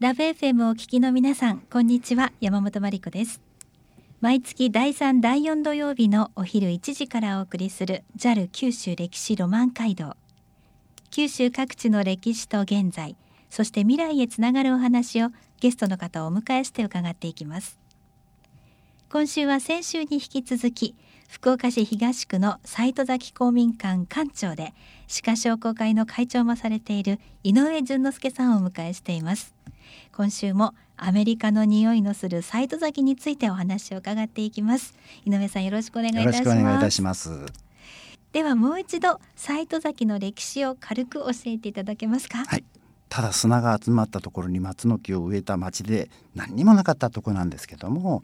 ラブ FM をお聞きの皆さんこんにちは。山本真理子です。毎月第3第4土曜日のお昼1時からお送りする JAL 九州歴史ロマン街道。九州各地の歴史と現在そして未来へつながるお話をゲストの方をお迎えして伺っていきます。今週は先週に引き続き福岡市東区の斎藤崎公民館館長で歯科商工会の会長もされている井上淳之介さんをお迎えしています。今週もアメリカの匂いのする斎藤崎についてお話を伺っていきます。井上さんよろしくお願いいたします。します。ではもう一度斎藤崎の歴史を軽く教えていただけますか？はい。ただ砂が集まったところに松の木を植えた町で何にもなかったところなんですけども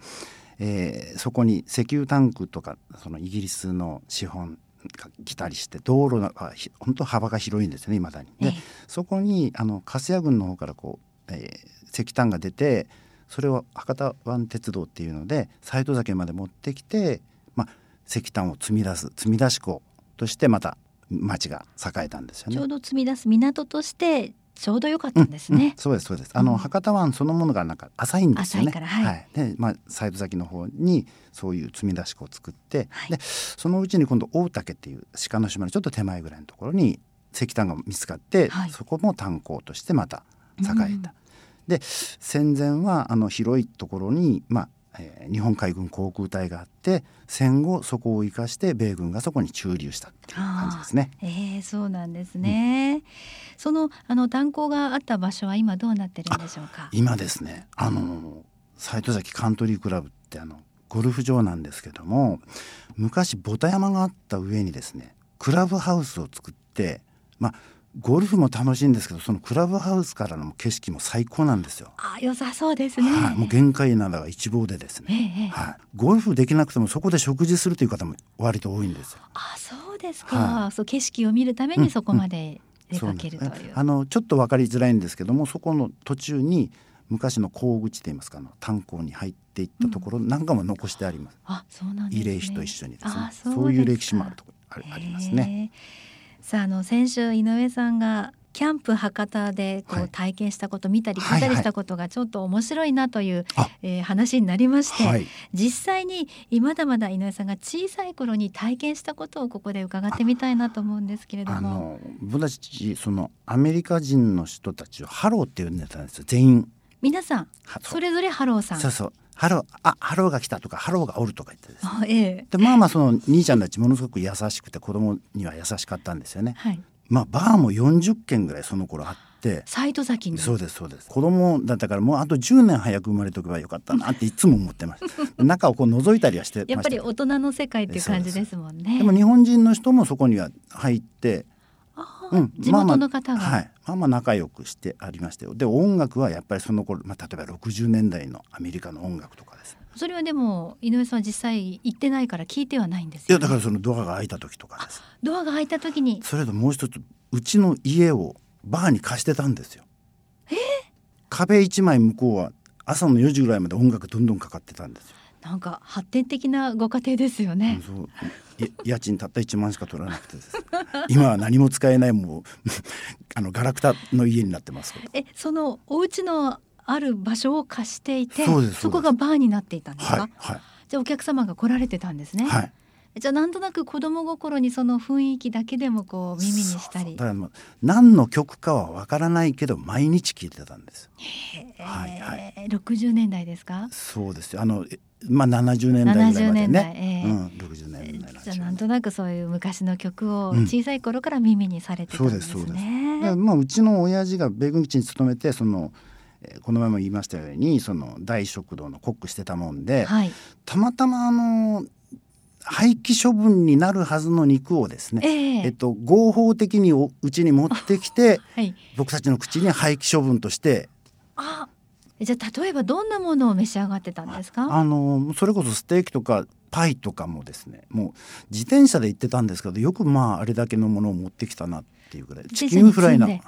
えー、そこに石油タンクとかそのイギリスの資本が来たりして道路が本当幅が広いんですねいまだに。で、そこにあの粕谷郡の方からこう、えー、石炭が出てそれを博多湾鉄道っていうので斎藤岳まで持ってきて、まあ、石炭を積み出す積み出し港としてまた町が栄えたんですよね。ちょうど積み出す港としてちょうど良かったんですね、うんうん、そうですそうです。あの、うん、博多湾そのものがなんか浅いんですよね。はい、はい、でまあサイド先の方にそういう積み出し湖を作って、はい、でそのうちに今度大竹っていう鹿の島のちょっと手前ぐらいのところに石炭が見つかって、はい、そこも炭鉱としてまた栄えた。で戦前はあの広いところに、まあ、えー、日本海軍航空隊があって戦後そこを生かして米軍がそこに駐留したっていう感じですね。えー、そうなんですね。うん、そのあの炭鉱があった場所は今どうなってるんでしょうか？今ですね、あの斎藤崎カントリークラブってあのゴルフ場なんですけども、昔ボタ山があった上にですね、クラブハウスを作って、まあゴルフも楽しいんですけどそのクラブハウスからの景色も最高なんですよ。あ良さそうですね、はい、もう限界なが一望でですね、ええ、はい、ゴルフできなくてもそこで食事するという方も割と多いんですよ。あそうですか、はい、そう景色を見るためにそこまで出かけるという。うんうん、あのちょっと分かりづらいんですけどもそこの途中に昔の工口といいますかの炭鉱に入っていったところなんかも残してあります。うん、あそうなんです、ね、慰霊碑と一緒にですね。そういう歴史もあるところありますね。さああの先週井上さんがキャンプ博多でこう体験したこと、見たり聞いたりしたことがちょっと面白いなという、えー、話になりまして、はい、実際にまだまだ井上さんが小さい頃に体験したことをここで伺ってみたいなと思うんですけれども。僕たちそのアメリカ人の人たちをハローって呼んでたんですよ全員。皆さんそれぞれハローさん。そうそうハローあハローが来たとかハローがおるとか言ってですね、あええ、でまあまあその兄ちゃんたちものすごく優しくて子供には優しかったんですよね、はい、まあバーも40軒ぐらいその頃あって。サイト先に。そうですそうです。子供だったからもうあと10年早く生まれとけばよかったなっていつも思ってます 中をこう覗いたりはしてやっぱり大人の世界っていう感じですもんね。でも日本人の人もそこには入って。うん、地元の方が、まあまあ、はいまあまあ仲良くしてありましたよ。で音楽はやっぱりその頃、まあ、例えば60年代のアメリカの音楽とかですそれはでも井上さんは実際行ってないから聞いてはないんです、ね、いやだからそのドアが開いた時とかです。ドアが開いた時に。それともう一つうちの家をバーに貸してたんですよ。えー、壁一枚向こうは朝の4時ぐらいまで音楽どんどんかかってたんですよ。なんか発展的なご家庭ですよね。そう。家賃たった1万しか取らなくて今は何も使えないもう あのガラクタの家になってますえそのお家のある場所を貸していてそこがバーになっていたんですか、はいはい、じゃあお客様が来られてたんですね。はいじゃあなんとなく子供心にその雰囲気だけでもこう耳にしたり。だから何の曲かはわからないけど毎日聞いてたんです。はいはい、60年代ですか？そうですよ。あのまあ70年代ぐらいまでね、えー、うん、60年代じゃあなんとなくそういう昔の曲を小さい頃から耳にされてたんですね、うん、そうですそうです。まあうちの親父が米軍基地に勤めてそのこの前も言いましたようにその大食堂のコックしてたもんで、はい、たまたまあの廃棄処分になるはずの肉をですね、えー、えっと、合法的にうちに持ってきて、はい、僕たちの口に廃棄処分としてあじゃあ例えばどんなものを召し上がってたんですか？あのそれこそステーキとかパイとかもですねもう自転車で行ってたんですけどよくまああれだけのものを持ってきたなっていうぐらいチキンフライな、はい、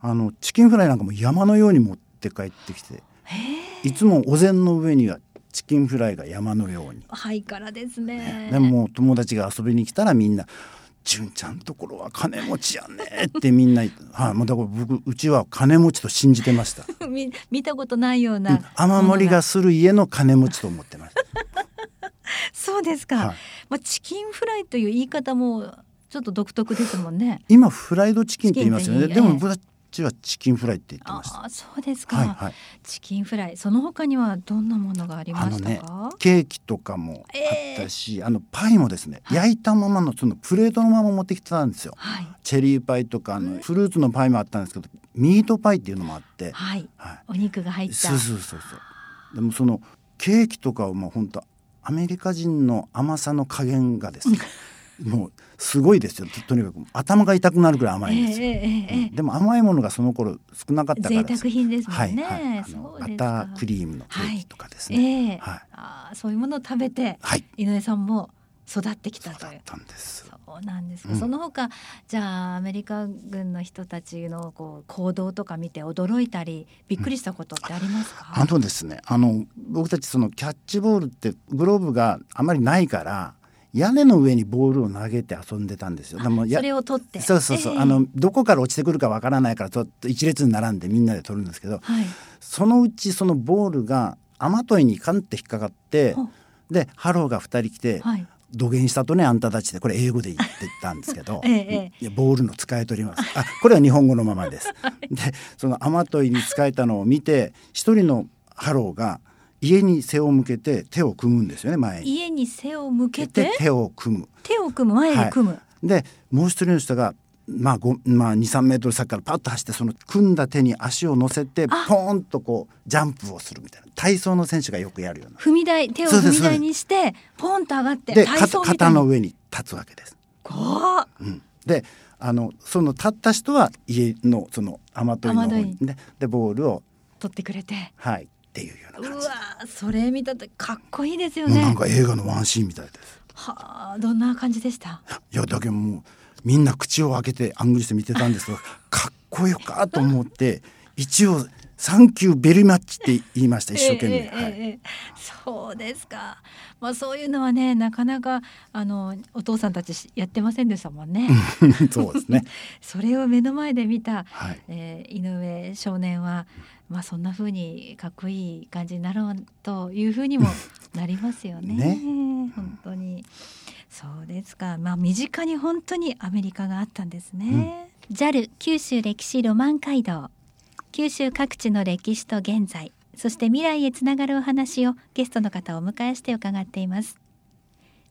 あ。のチキンフライなんかも山のように持って帰ってきていつもお膳の上にはチキンフライが山のように。ハイカラですね。でも友達が遊びに来たらみんな純ちゃんところは金持ちやねってみんなはい、もうだから僕うちは金持ちと信じてました。見見たことないよううんな、雨漏りがする家の金持ちと思ってました。そうですか、はいまあチキンフライという言い方もちょっと独特ですもんね今フライドチキンって言いますよね。チキンって言いでもちはチキンフライって言ってました。ああそうですか、はいはい。チキンフライその他にはどんなものがありましたあのねか、ケーキとかもあったし、あのパイもですね、焼いたままのそのプレートのまま持ってきてたんですよ。はいチェリーパイとかあのフルーツのパイもあったんですけど、ミートパイっていうのもあって、はいはお肉が入っい。たそうそうそうそう。でもそのケーキとかはもう本当アメリカ人の甘さの加減がですね、もうすごいですよ。ととにかく頭が痛くなるぐらい甘いんですよ。ええええええでも甘いものがその頃少なかったから贅沢品ですもんね、はいはい、あのバタかークリームのケーキとかですえね。えはい。ああそういうものを食べてはい、井上さんも育ってきたという。たんです。そうなんですか、うん。その他じゃあアメリカ軍の人たちのこう行動とか見て驚いたりびっくりしたことってありますか、あのですね、あの僕たちそのキャッチボールってグローブがあまりないから屋根の上にボールを投げて遊んでたんですよ。でもやそれを取って。そうそうそう、ええ。あのどこから落ちてくるかわからないからちょっと一列に並んでみんなで取るんですけど、はい。そのうちそのボールが雨戸にカンって引っかかってでハローが二人来て。はい土下したとねあんたたちでこれ英語で言ってたんですけど ええボールのつかえとります。あこれは日本語のままです。でその雨戸につかえたのを見て一人のハローが家に背を向けて手を組むんですよね前に。家に背を向けて？で手を組む。手を組む前で組む、でもう一人の人がまあごまあ、23メートル先からパッと走ってその組んだ手に足を乗せてあ。ポーンとこうジャンプをするみたいな体操の選手がよくやるような。踏み台手を踏み台にしてポンと上がってで体操肩の上に立つわけです。怖っ。うん、であのその立った人は家のその雨どいの方に。雨ででボールを取ってくれて。はいっていうよううわな感じ。でーそれ見たとかっこいいですよね。なんか映画のワンシーンみたいです。はあどんな感じでした？いやだけどもうみんな口を開けてアングリして見てたんですけどかっこよかと思って一応「サンキューベリーマッチ」って言いました 一生懸命。ええええはいええそうですか。まあそういうのはねなかなかあのお父さんたちしやってませんでしたもんね。そうですね。それを目の前で見た、はい。えー井上少年はまあそんな風にかっこいい感じになろうという風にもなりますよね。ね本当にそうですか。まあ身近に本当にアメリカがあったんですね。JAL 九州歴史ロマン街道九州各地の歴史と現在そして未来へつながるお話をゲストの方をお迎えして伺っています。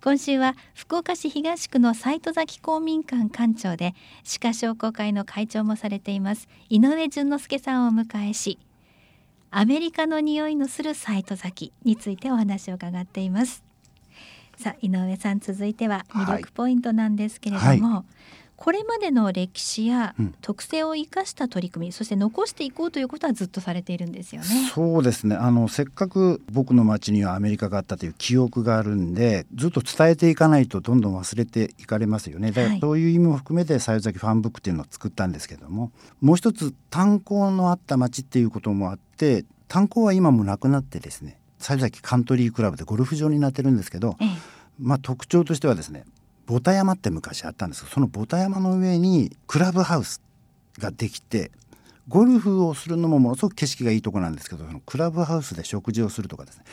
今週は福岡市東区の斎藤崎公民館館長で鹿商工会の会長もされています井上淳之介さんをお迎えしアメリカの匂いのする斎藤崎についてお話を伺っています。さあ井上さん続いては魅力ポイントなんですけれども、これまでの歴史やうん。特性を生かした取り組み、そして残していこうということはずっとされているんですよね。そうですね。あのせっかく僕の町にはアメリカがあったという記憶があるんでずっと伝えていかないとどんどん忘れていかれますよね。だかはい。らそういう意味も含めて「西崎ファンブック」っていうのを作ったんですけどももう一つ炭鉱のあった町っていうこともあって炭鉱は今もなくなってですね西崎カントリークラブでゴルフ場になってるんですけど、ええ。まあ、特徴としてはですねボタ山って昔あったんですけどそのボタ山の上にクラブハウスができてゴルフをするのもものすごく景色がいいとこなんですけどそのクラブハウスで食事をするとかですね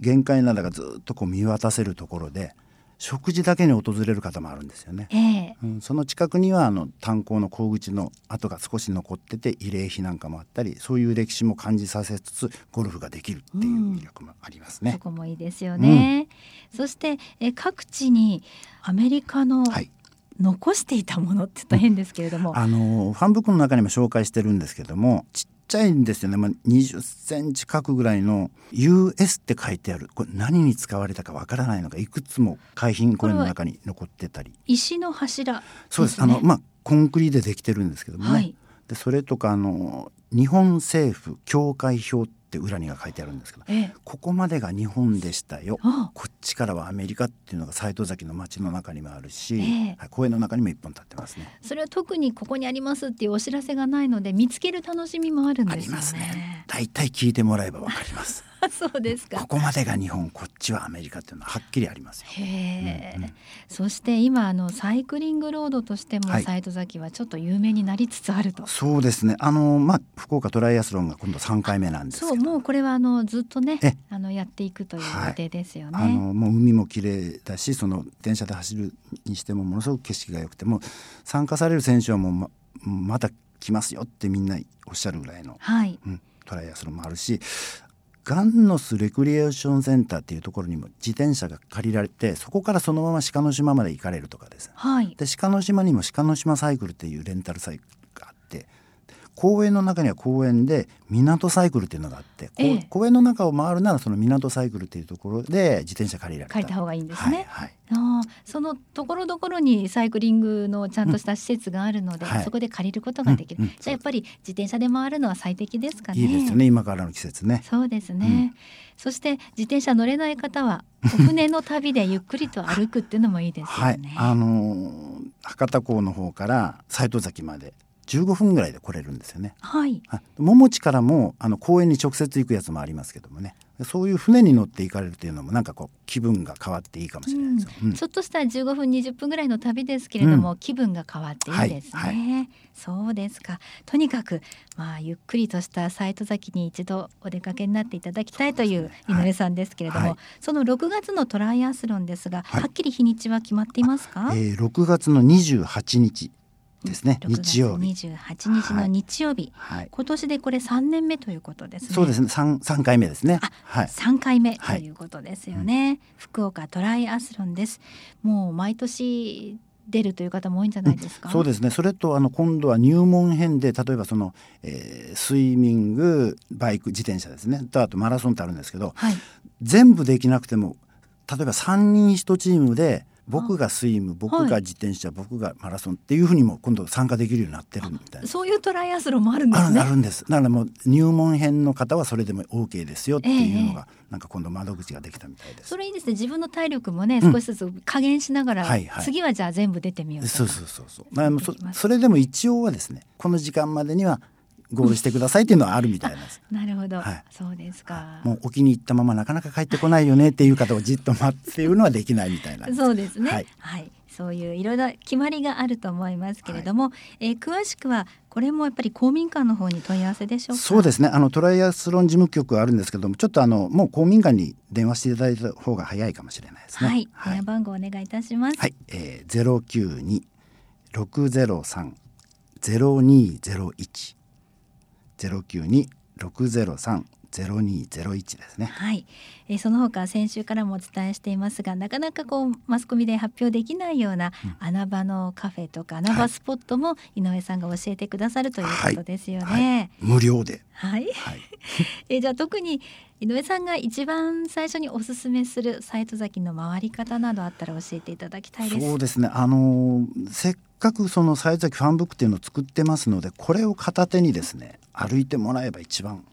玄界灘がずっとこう見渡せるところで食事だけに訪れる方もあるんですよね。ええうん、その近くにはあの炭鉱の鉱口の跡が少し残ってて慰霊碑なんかもあったりそういう歴史も感じさせつつゴルフができるっていう魅力もありますね。そこもいいですよね。そしてえ各地にアメリカのはい残していたものって言ったら変ですけれども、あのファンブックの中にも紹介してるんですけどもちっちゃいんですよね、まあ、20センチ角ぐらいの US って書いてある。これ何に使われたかわからないのがいくつも海浜公園の中に残ってたり。石の柱そうです。あのまあコンクリでできてるんですけどもね、はい。でそれとかあの日本政府境界表って裏には書いてあるんですけどええここまでが日本でしたよあこっちからはアメリカっていうのが斎藤崎の町の中にもあるし、ええはい公園の中にも一本立ってますね。それは特にここにありますっていうお知らせがないので見つける楽しみもあるんですよね。ありますね。大体聞いてもらえばわかります。そうですか。ここまでが日本こっちはアメリカっていうのははっきりありますよ。へえ、うんうん。そして今あのサイクリングロードとしてもはい。斎藤崎はちょっと有名になりつつあると、そうですね。あの、まあ、福岡トライアスロンが今度3回目なんですけど。そうもうこれはあのずっとねえあのやっていくという予定ですよね。あのもう海も綺麗だしその電車で走るにしてもものすごく景色が良くてもう参加される選手はもうままた来ますよってみんなおっしゃるぐらいの、はい。うん、トライアスロンもあるしガンノスレクリエーションセンターっていうところにも自転車が借りられてそこからそのまま鹿の島まで行かれるとかです。ねはい。で鹿の島にも鹿の島サイクルっていうレンタルサイクルがあって公園の中には公園で港サイクルっていうのがあって、ええ。公園の中を回るならその港サイクルっていうところで自転車借りられた。借りた方がいいんですね。はいはい。ああそのところどころにサイクリングのちゃんとした施設があるので、はい。そこで借りることができる、うんうんじゃあやっぱり自転車で回るのは最適ですかね。いいですよね今からの季節ね。そうですね、そして自転車乗れない方はお船の旅でゆっくりと歩くっていうのもいいですよはい。ね、あのー博多港の方から斎藤崎まで15分ぐらいで来れるんですよね。はい。あ桃地からもあの公園に直接行くやつもありますけどもね。そういう船に乗って行かれるっていうのもなんかこう気分が変わっていいかもしれないですよ。うん。ちょっとした15分20分ぐらいの旅ですけれども、気分が変わっていいですね、はい。そうですか。とにかくまあゆっくりとした斎藤崎に一度お出かけになっていただきたいという井上さんですけれども、はい。その6月のトライアスロンですが、はい。はっきり日にちは決まっていますか、えー、6月の28日ですね、6月日曜日。28日の日曜日、はい、今年でこれ3年目ということですね。そうですね。三三回目ですね。あ。はい。3回目とはいいうことですよね、福岡トライアスロンです。もう毎年出るという方も多いんじゃないですか、そうですね。それとあの今度は入門編で例えばその、えースイミングバイク自転車ですね。とあとマラソンってあるんですけどはい。全部できなくても例えば3人1チームで僕がスイム僕が自転車、僕がマラソンっていうふうにも今度参加できるようになってるみたいな。そういうトライアスロンもあるんですね。あるんです。だからもう入門編の方はそれでも OK ですよっていうのが、なんか今度窓口ができたみたいです。そ。れいいですね。自分の体力もねうん。少しずつ加減しながら、はいはい。次はじゃあ全部出てみようそうそうそうそう。まあもうそそれでも一応はですね、この時間までにはゴールしてくださいっていうのはあるみたいです。なるほど、はいそうですかもう沖に行ったままなかなか帰ってこないよねっていう方をじっと待っていうのはできないみたいな。そうですね。ははいい、そういういろいろ決まりがあると思いますけれども、えー詳しくはこれもやっぱり公民館の方に問い合わせでしょうか？そうですね。あのトライアスロン事務局あるんですけども、ちょっとあのもう公民館に電話していただいた方が早いかもしれないですね。はい、はい電話。番号お願いいたします。はい、えー、ゼロ九二六ゼロ二ゼロ一ですね。はい、えーその他先週からもお伝えしていますがなかなかこうマスコミで発表できないような穴場のカフェとか穴場スポットも井上さんが教えてくださるということですよね。無料で。はい、はい。えーじゃあ特に井上さんが一番最初におすすめする斎藤崎の回り方などあったら教えていただきたいです。そうですね。あのーせっかくその幸崎ファンブックっていうのを作ってますので、これを片手にですね、歩いてもらえば一番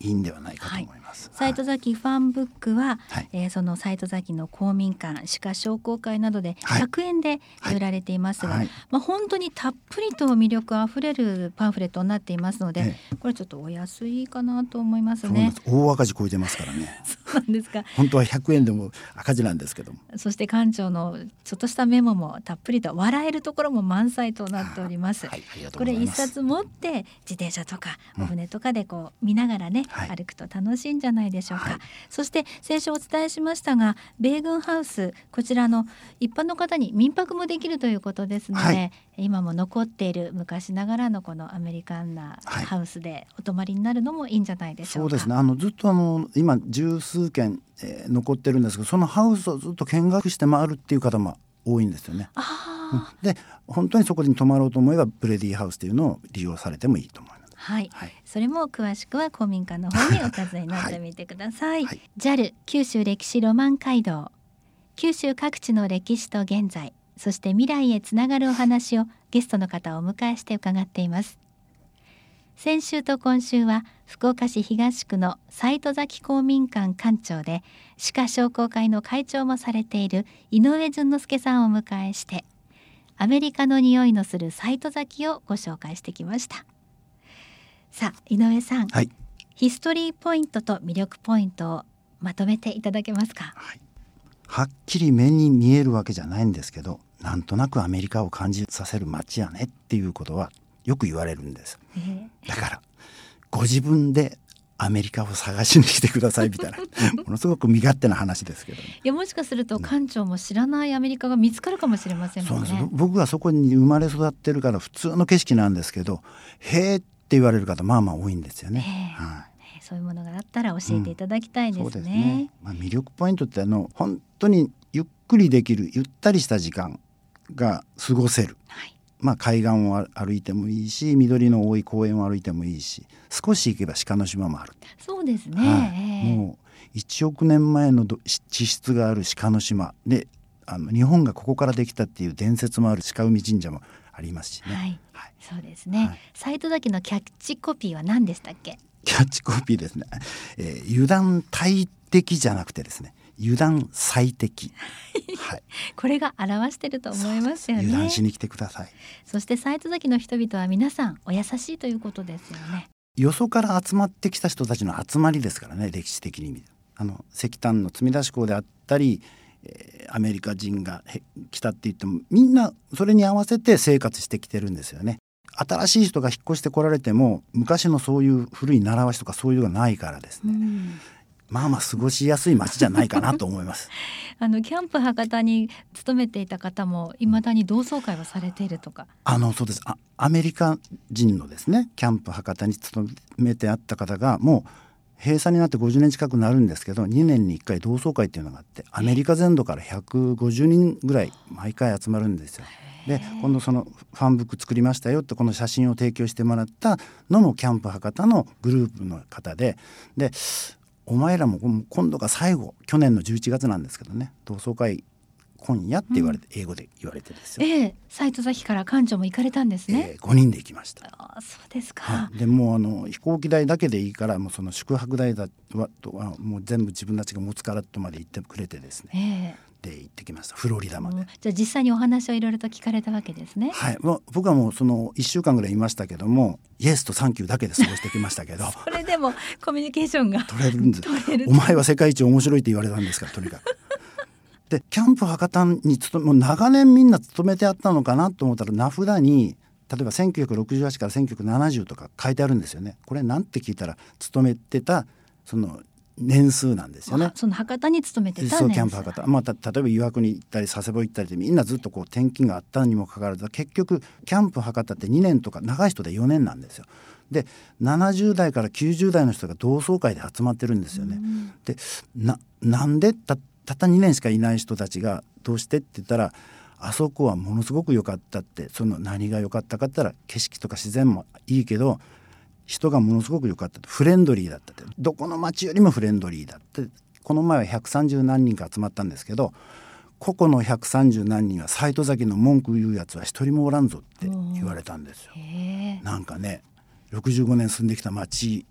いいんではないかと思います。斎藤崎ファンブックは、はい。えーその斎藤崎の公民館歯科商工会などではい。100円ではい。売られていますが、はい。まあ本当にたっぷりと魅力あふれるパンフレットになっていますので、えこれちょっとお安いかなと思いますね。大赤字超えてますからね。なんですか。本当は100円でも赤字なんですけども。そして館長のちょっとしたメモもたっぷりと笑えるところも満載となっております。はい、ありがとうこれ一ございます。冊持って自転車とかうんお船とかでこう見ながらね、はい歩くと楽しいんじゃないでしょうか、はいそして先週お伝えしましたが米軍ハウスこちらの一般の方に民泊もできるということですので、はい今も残っている昔ながらのこのアメリカンなはいハウスでお泊まりになるのもいいんじゃないでしょか、そううですね。あのずっとあの今十数件、えー残ってるんですけど、そのハウスをずっと見学して回るっていう方も多いんですよね。ああ、で、本当にそこに泊まろうと思えばブレディハウスっていうのを利用されてもいいと思います。はい、はい。それも詳しくは公民館の方にお尋ねになってみてください。はい JAL 九州歴史ロマン街道九州各地の歴史と現在そして未来へつながるお話をゲストの方をお迎えして伺っています。先週と今週は福岡市東区の斎戸崎公民館館長で歯科商工会の会長もされている井上淳之介さんをお迎えしてアメリカの匂いのする斎戸崎をご紹介してきました。さあ井上さん、はい。ヒストリーポイントと魅力ポイントをまとめていただけますか？はい、はっきり目に見えるわけじゃないんですけどなんとなくアメリカを感じさせる街やねっていうことはよく言われるんです。えだからご自分でアメリカを探しに来てくださいみたいな。ものすごく身勝手な話ですけど、ね、いやもしかすると館長も知らないアメリカが見つかるかもしれませんそうなんです。もんね。僕はそこに生まれ育ってるから普通の景色なんですけど「へえ」って言われる方まあまあ多いんですよね。ええ。はい。えそういうものがあったら教えていただきたいでそうですすね。ね、まあ、魅力ポイントってあの本当にゆっくりできるゆったりした時間が過ごせる、はい。まあ、海岸を歩いてもいいし緑の多い公園を歩いてもいいし少し行けば鹿の島もある、そうですね。はい。ええ。もう1億年前のど地質がある鹿の島。であの日本がここからできたっていう伝説もある鹿海神社もありますしね、はい、はい。そうですね。はい。サイト崎のキャッチコピーは何でしたっけ？キャッチコピーですね、えー油断大敵じゃなくてですね油断最適、はい、これが表してると思いますよね。油断しに来てください。そしてサイト崎の人々は皆さんお優しいということですよね。よそから集まってきた人たちの集まりですからね歴史的にあの石炭の積み出し港であったり、えーアメリカ人がへ来たって言ってもみんなそれに合わせて生活してきてるんですよね。新しい人が引っ越してこられても昔のそういう古い習わしとかそういうのがないからですね、うん、まあまあ過ごしやすい街じゃないかなと思います あのキャンプ博多に勤めていた方も未だに同窓会をされているとか。あのそうですあアメリカ人のですねキャンプ博多に勤めてあった方がもう閉鎖になって50年近くなるんですけど2年に1回同窓会っていうのがあってアメリカ全土から150人ぐらい毎回集まるんですよ。で今度そのファンブック作りましたよってこの写真を提供してもらったのもキャンプ博多のグループの方ででお前らも今度が最後去年の11月なんですけどね。同窓会今夜って言われて、英語で言われてですよ。ええ、サイト崎から館長も行かれたんですね。えー、5人で行きました。ああ、そうですか。はい、でもうあの飛行機代だけでいいからもうその宿泊代だはとはもう全部自分たちが持つからとまで言ってくれてですねええで行ってきましたフロリダまでうん。じゃあ実際にお話をいろいろと聞かれたわけですね。はい、もう僕はもうその1週間ぐらいいましたけどもイエスとサンキューだけで過ごしてきましたけどそれでもコミュニケーションが取れるんですお前は世界一面白いって言われたんですからとにかく。でキャンプ博多にもう長年みんな勤めてあったのかなと思ったら名札に例えば1968から1970とか書いてあるんですよね。これなんて聞いたら勤めてたその年数なんですよねあ。その博多に勤めてたそうねキャンプ博多、まあ、た例えば岩国行ったり佐世保行ったりでみんなずっとこう転勤があったにもかかわらず結局キャンプ博多って2年とか長い人で4年なんですよ。で70代から90代の人が同窓会で集まってるんですよね。うんでななんでたたった2年しかいない人たちがどうしてって言ったらあそこはものすごく良かったってその何が良かったかって言ったら景色とか自然もいいけど人がものすごく良かったフレンドリーだったって。どこの町よりもフレンドリーだって。この前は130何人か集まったんですけど個々の130何人は斎藤崎の文句言うやつは一人もおらんぞって言われたんですよ。なんかね65年住んできた町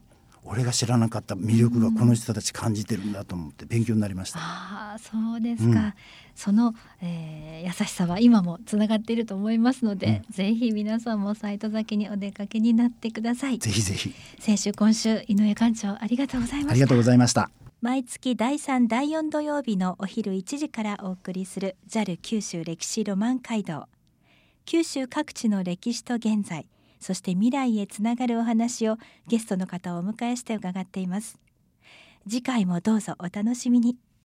俺が知らなかった魅力がこの人たち感じてるんだと思って勉強になりました。ああそうですか、うん。その、えー優しさは今もつながっていると思いますので、ぜひ皆さんもサイト崎にお出かけになってください。ぜひぜひ。先週今週井上館長ありがとうございました。ありがとうございました。毎月第3第4土曜日のお昼1時からお送りする JAL 九州歴史ロマン街道。九州各地の歴史と現在そして未来へつながるお話をゲストの方をお迎えして伺っています。次回もどうぞお楽しみに。